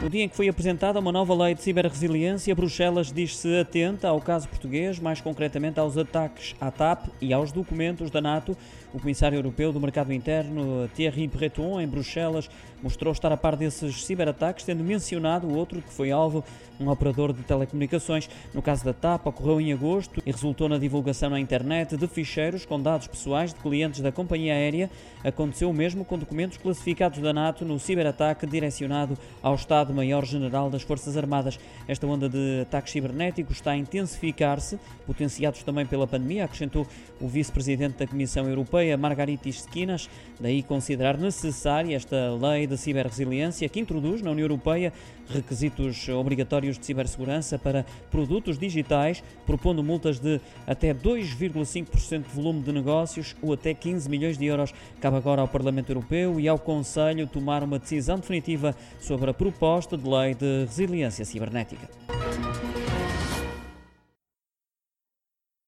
No dia em que foi apresentada uma nova lei de ciberresiliência, Bruxelas diz-se atenta ao caso português, mais concretamente aos ataques à TAP e aos documentos da NATO. O Comissário Europeu do Mercado Interno, Thierry Breton, em Bruxelas, mostrou estar a par desses ciberataques, tendo mencionado outro que foi alvo, um operador de telecomunicações. No caso da TAP, ocorreu em agosto e resultou na divulgação na internet de ficheiros com dados pessoais de clientes da companhia aérea. Aconteceu o mesmo com documentos classificados da NATO no ciberataque direcionado ao Estado Estado-Maior-General das Forças Armadas. Esta onda de ataques cibernéticos está a intensificar-se, potenciados também pela pandemia, acrescentou o vice-presidente da Comissão Europeia, Margaritis Skinas. Daí considerar necessária esta lei de ciberresiliência que introduz na União Europeia requisitos obrigatórios de cibersegurança para produtos digitais, propondo multas de até 2,5% de volume de negócios ou até 15 milhões de euros. Cabe agora ao Parlamento Europeu e ao Conselho tomar uma decisão definitiva sobre a proposta proposta de lei de resiliência cibernética.